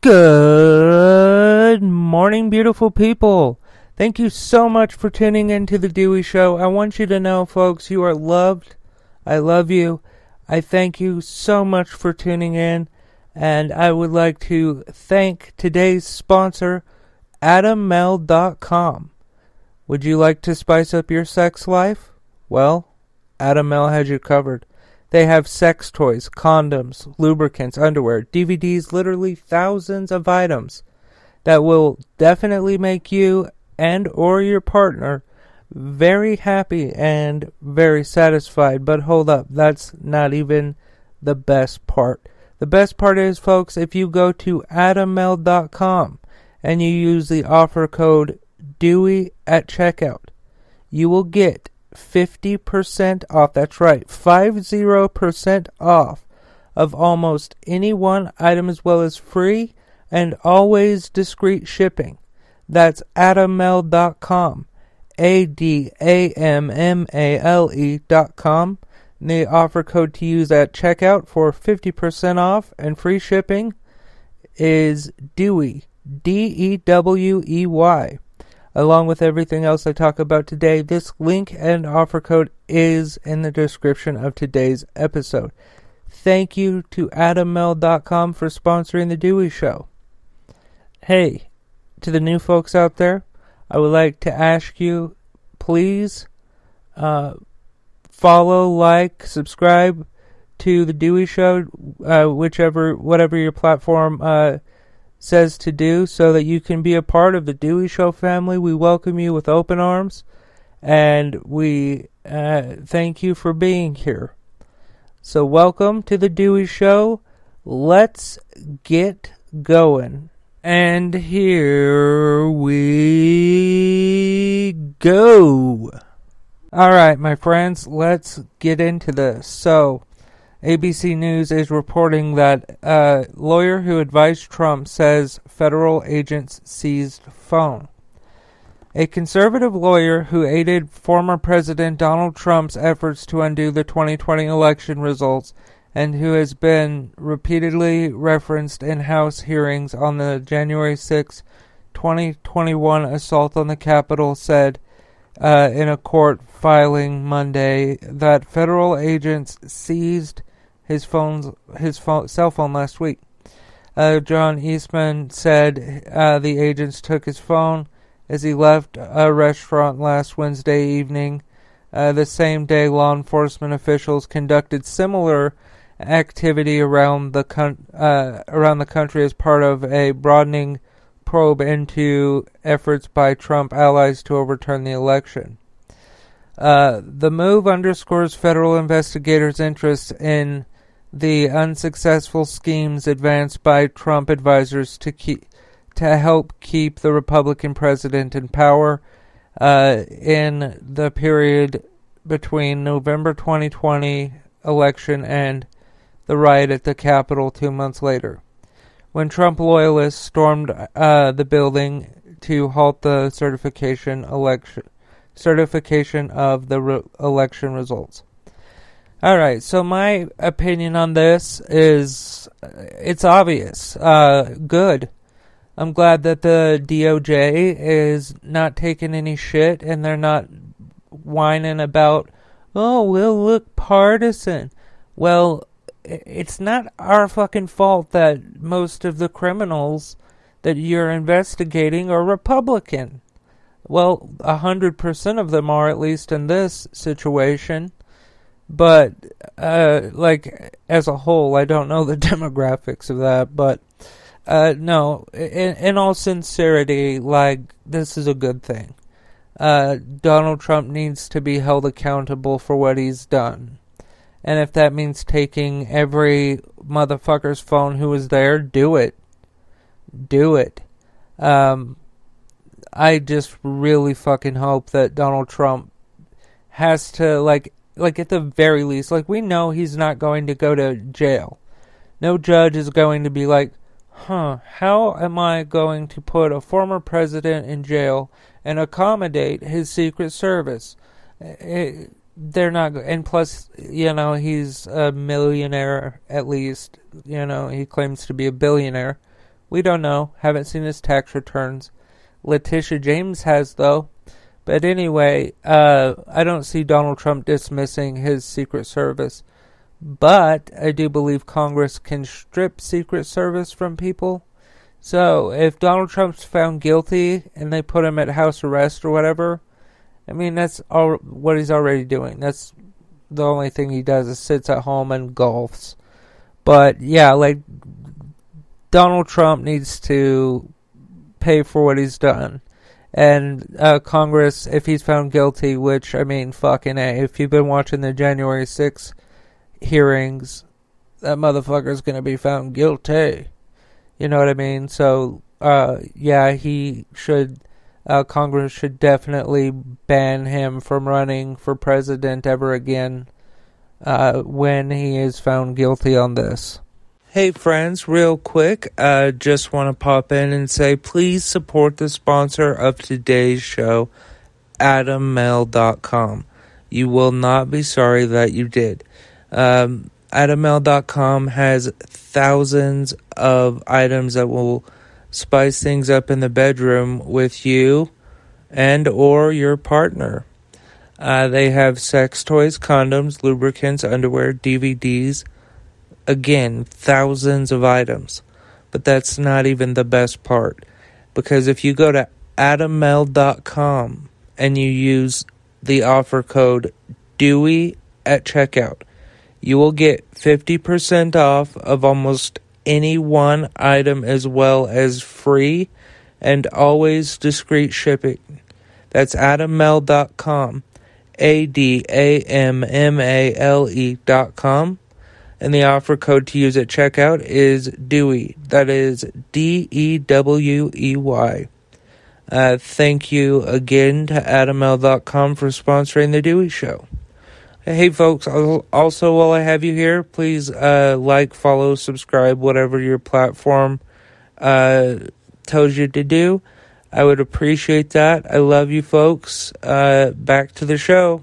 Good morning, beautiful people. Thank you so much for tuning in to the Dewey Show. I want you to know, folks, you are loved. I love you. I thank you so much for tuning in. And I would like to thank today's sponsor, AdamMale.com. Would you like to spice up your sex life? Well, Adam Male has you covered. They have sex toys, condoms, lubricants, underwear, DVDs, literally thousands of items that will definitely make you and or your partner very happy and very satisfied. But hold up, that's not even the best part. The best part is, folks, if you go to adammale.com and you use the offer code Dewey at checkout, you will get 50% off. That's right, 50% off of almost any one item as well as free and always discreet shipping. That's adammale.com. A D A M M A L E.com. The offer code to use at checkout for 50% off and free shipping is Dewey. D E W E Y along with everything else I talk about today. This link and offer code is in the description of today's episode. Thank you to AdamMale.com for sponsoring The Dewey Show. Hey, to the new folks out there, I would like to ask you please uh, follow, like, subscribe to The Dewey Show, uh, whichever, whatever your platform uh, says to do so that you can be a part of the Dewey Show family. We welcome you with open arms and we uh, thank you for being here. So, welcome to the Dewey Show. Let's get going. And here we go. All right, my friends, let's get into this. So, ABC News is reporting that a lawyer who advised Trump says federal agents seized phone. A conservative lawyer who aided former President Donald Trump's efforts to undo the 2020 election results and who has been repeatedly referenced in House hearings on the January 6, 2021 assault on the Capitol said uh, in a court filing Monday that federal agents seized his phone's his phone, cell phone last week. Uh, John Eastman said uh, the agents took his phone as he left a restaurant last Wednesday evening. Uh, the same day, law enforcement officials conducted similar activity around the con- uh, around the country as part of a broadening probe into efforts by Trump allies to overturn the election. Uh, the move underscores federal investigators' interest in the unsuccessful schemes advanced by Trump advisors to keep to help keep the Republican president in power uh, in the period between November 2020 election and the riot at the Capitol two months later, when Trump loyalists stormed uh, the building to halt the certification election certification of the re- election results. All right, so my opinion on this is it's obvious. Uh, good. I'm glad that the DOJ is not taking any shit and they're not whining about, oh, we'll look partisan. Well, it's not our fucking fault that most of the criminals that you're investigating are Republican. Well, a hundred percent of them are, at least in this situation but uh, like as a whole, I don't know the demographics of that, but uh, no, in, in all sincerity, like this is a good thing. Uh, Donald Trump needs to be held accountable for what he's done. And if that means taking every motherfucker's phone who was there, do it. Do it. Um, I just really fucking hope that Donald Trump has to, like, like at the very least, like we know he's not going to go to jail. No judge is going to be like, huh, how am I going to put a former president in jail and accommodate his Secret Service? It, eh, they're not, and plus, you know, he's a millionaire at least. You know, he claims to be a billionaire, We don't know. Haven't seen his tax returns. Letitia James has, though. But anyway, uh, I don't see Donald Trump dismissing his Secret Service. But I do believe Congress can strip Secret Service from people. So if Donald Trump's found guilty and they put him at house arrest or whatever, I mean that's all what he's already doing. That's the only thing he does is sits at home and golfs. But yeah, like Donald Trump needs to pay for what he's done. And uh, Congress, if he's found guilty, which I mean, fucking a, if you've been watching the January 6th hearings, that motherfucker's gonna be found guilty. You know what I mean? So, uh, yeah, he should. Uh, Congress should definitely ban him from running for president ever again uh, when he is found guilty on this. Hey friends, real quick, uh, just want to pop in and say please support the sponsor of today's show, AdamMale.com. You will not be sorry that you did. Um, AdamMale.com has thousands of items that will spice things up in the bedroom with you and or your partner. Uh, they have sex toys, condoms, lubricants, underwear, DVDs, Again, thousands of items. But that's not even the best part. Because if you go to adammale.com and you use the offer code Dewey at checkout, you will get 50% off of almost any one item as well as free and always discreet shipping. That's adammale.com. A D A M M A L E.com and the offer code to use at checkout is Dewey. That is D E W E Y. Uh, thank you again to AdamMale.com for sponsoring the Dewey Show. Hey, folks, also while I have you here, please uh, like, follow, subscribe, whatever your platform uh, tells you to do. I would appreciate that. I love you, folks. Uh, back to the show.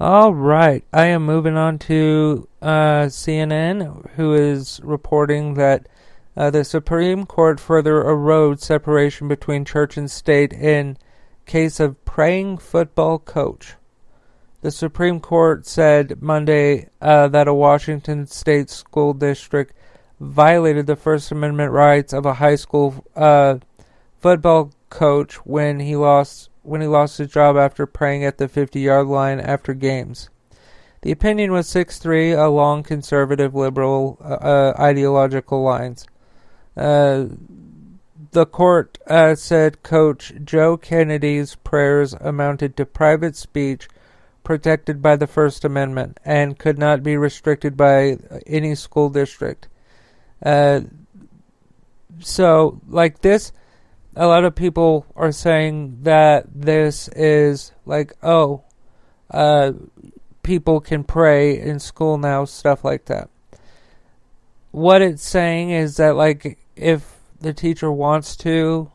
All right, I am moving on to uh, CNN, who is reporting that uh, the Supreme Court further erodes separation between church and state in case of praying football coach. The Supreme Court said Monday uh, that a Washington state school district violated the First Amendment rights of a high school uh, football coach when he lost when he lost his job after praying at the 50 yard line after games. The opinion was 6 3 along conservative liberal uh, uh, ideological lines. Uh, the court uh, said Coach Joe Kennedy's prayers amounted to private speech protected by the First Amendment and could not be restricted by any school district. Uh, so, like this a lot of people are saying that this is like, oh, uh, people can pray in school now, stuff like that. What it's saying is that, like, if the teacher wants to,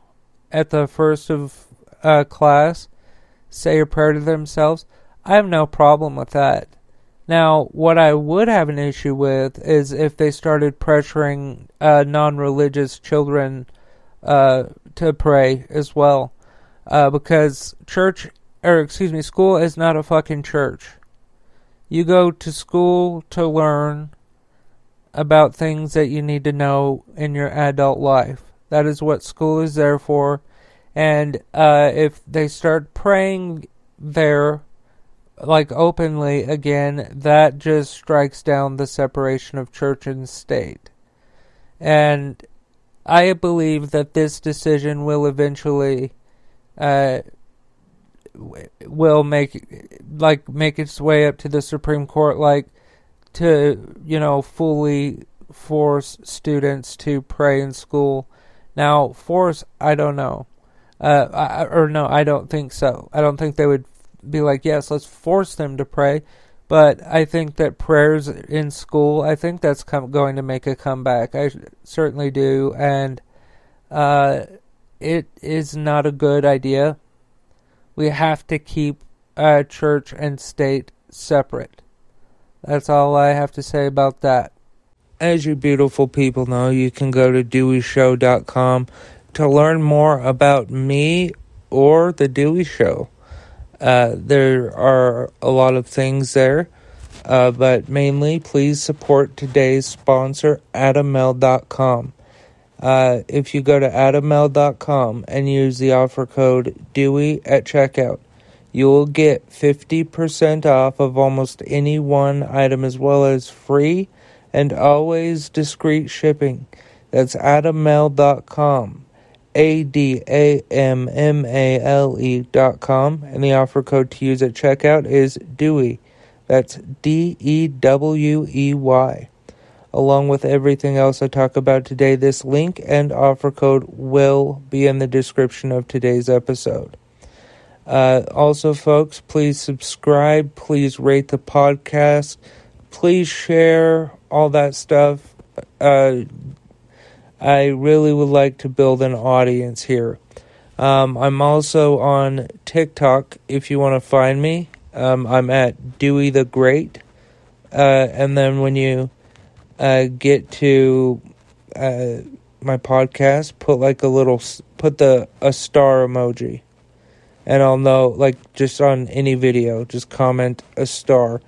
at the first of uh, class, say a prayer to themselves, I have no problem with that. Now, what I would have an issue with is if they started pressuring uh, non religious children uh, to pray as well, uh, because church or excuse me, school is not a fucking church. You go to school to learn about things that you need to know in your adult life. That is what school is there for. And uh, if they start praying there, like openly again, that just strikes down the separation of church and state. And I believe that this decision will eventually uh, will make like make its way up to the Supreme Court, like to you know fully force students to pray in school. Now, force I don't know, uh, I, or no, I don't think so. I don't think they would be like, yes, let's force them to pray. But I think that prayers in school, I think that's going to make a comeback. I certainly do, and uh, it is not a good idea. We have to keep uh, church and state separate. That's all I have to say about that. as you beautiful people know, you can go to deweyshow.com to learn more about me or the Dewey Show. Uh, there are a lot of things there, uh, but mainly please support today's sponsor, AdamMale.com. Uh, if you go to AdamMale.com and use the offer code Dewey at checkout, you will get 50% off of almost any one item as well as free and always discreet shipping. That's AdamMale.com. A D A M M A L E dot com, and the offer code to use at checkout is Dewey. That's D E W E Y. Along with everything else I talk about today, this link and offer code will be in the description of today's episode. Uh, also, folks, please subscribe, please rate the podcast, please share all that stuff. Uh, I really would like to build an audience here. Um, I'm also on TikTok if you want to find me. Um, I'm at Dewey the Great. Uh, and then when you uh, get to uh, my podcast, put like a little, put the a star emoji, and I'll know. Like just on any video, just comment a star,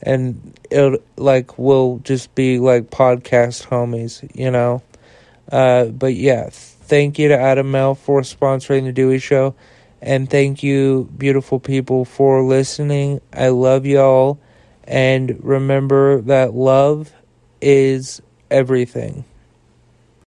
and it'll, like will just be like podcast homies, you know. Uh, but yeah, thank you to Adam Male for sponsoring the Dewey Show. And thank you, beautiful people, for listening. I love y'all. And remember that love is everything.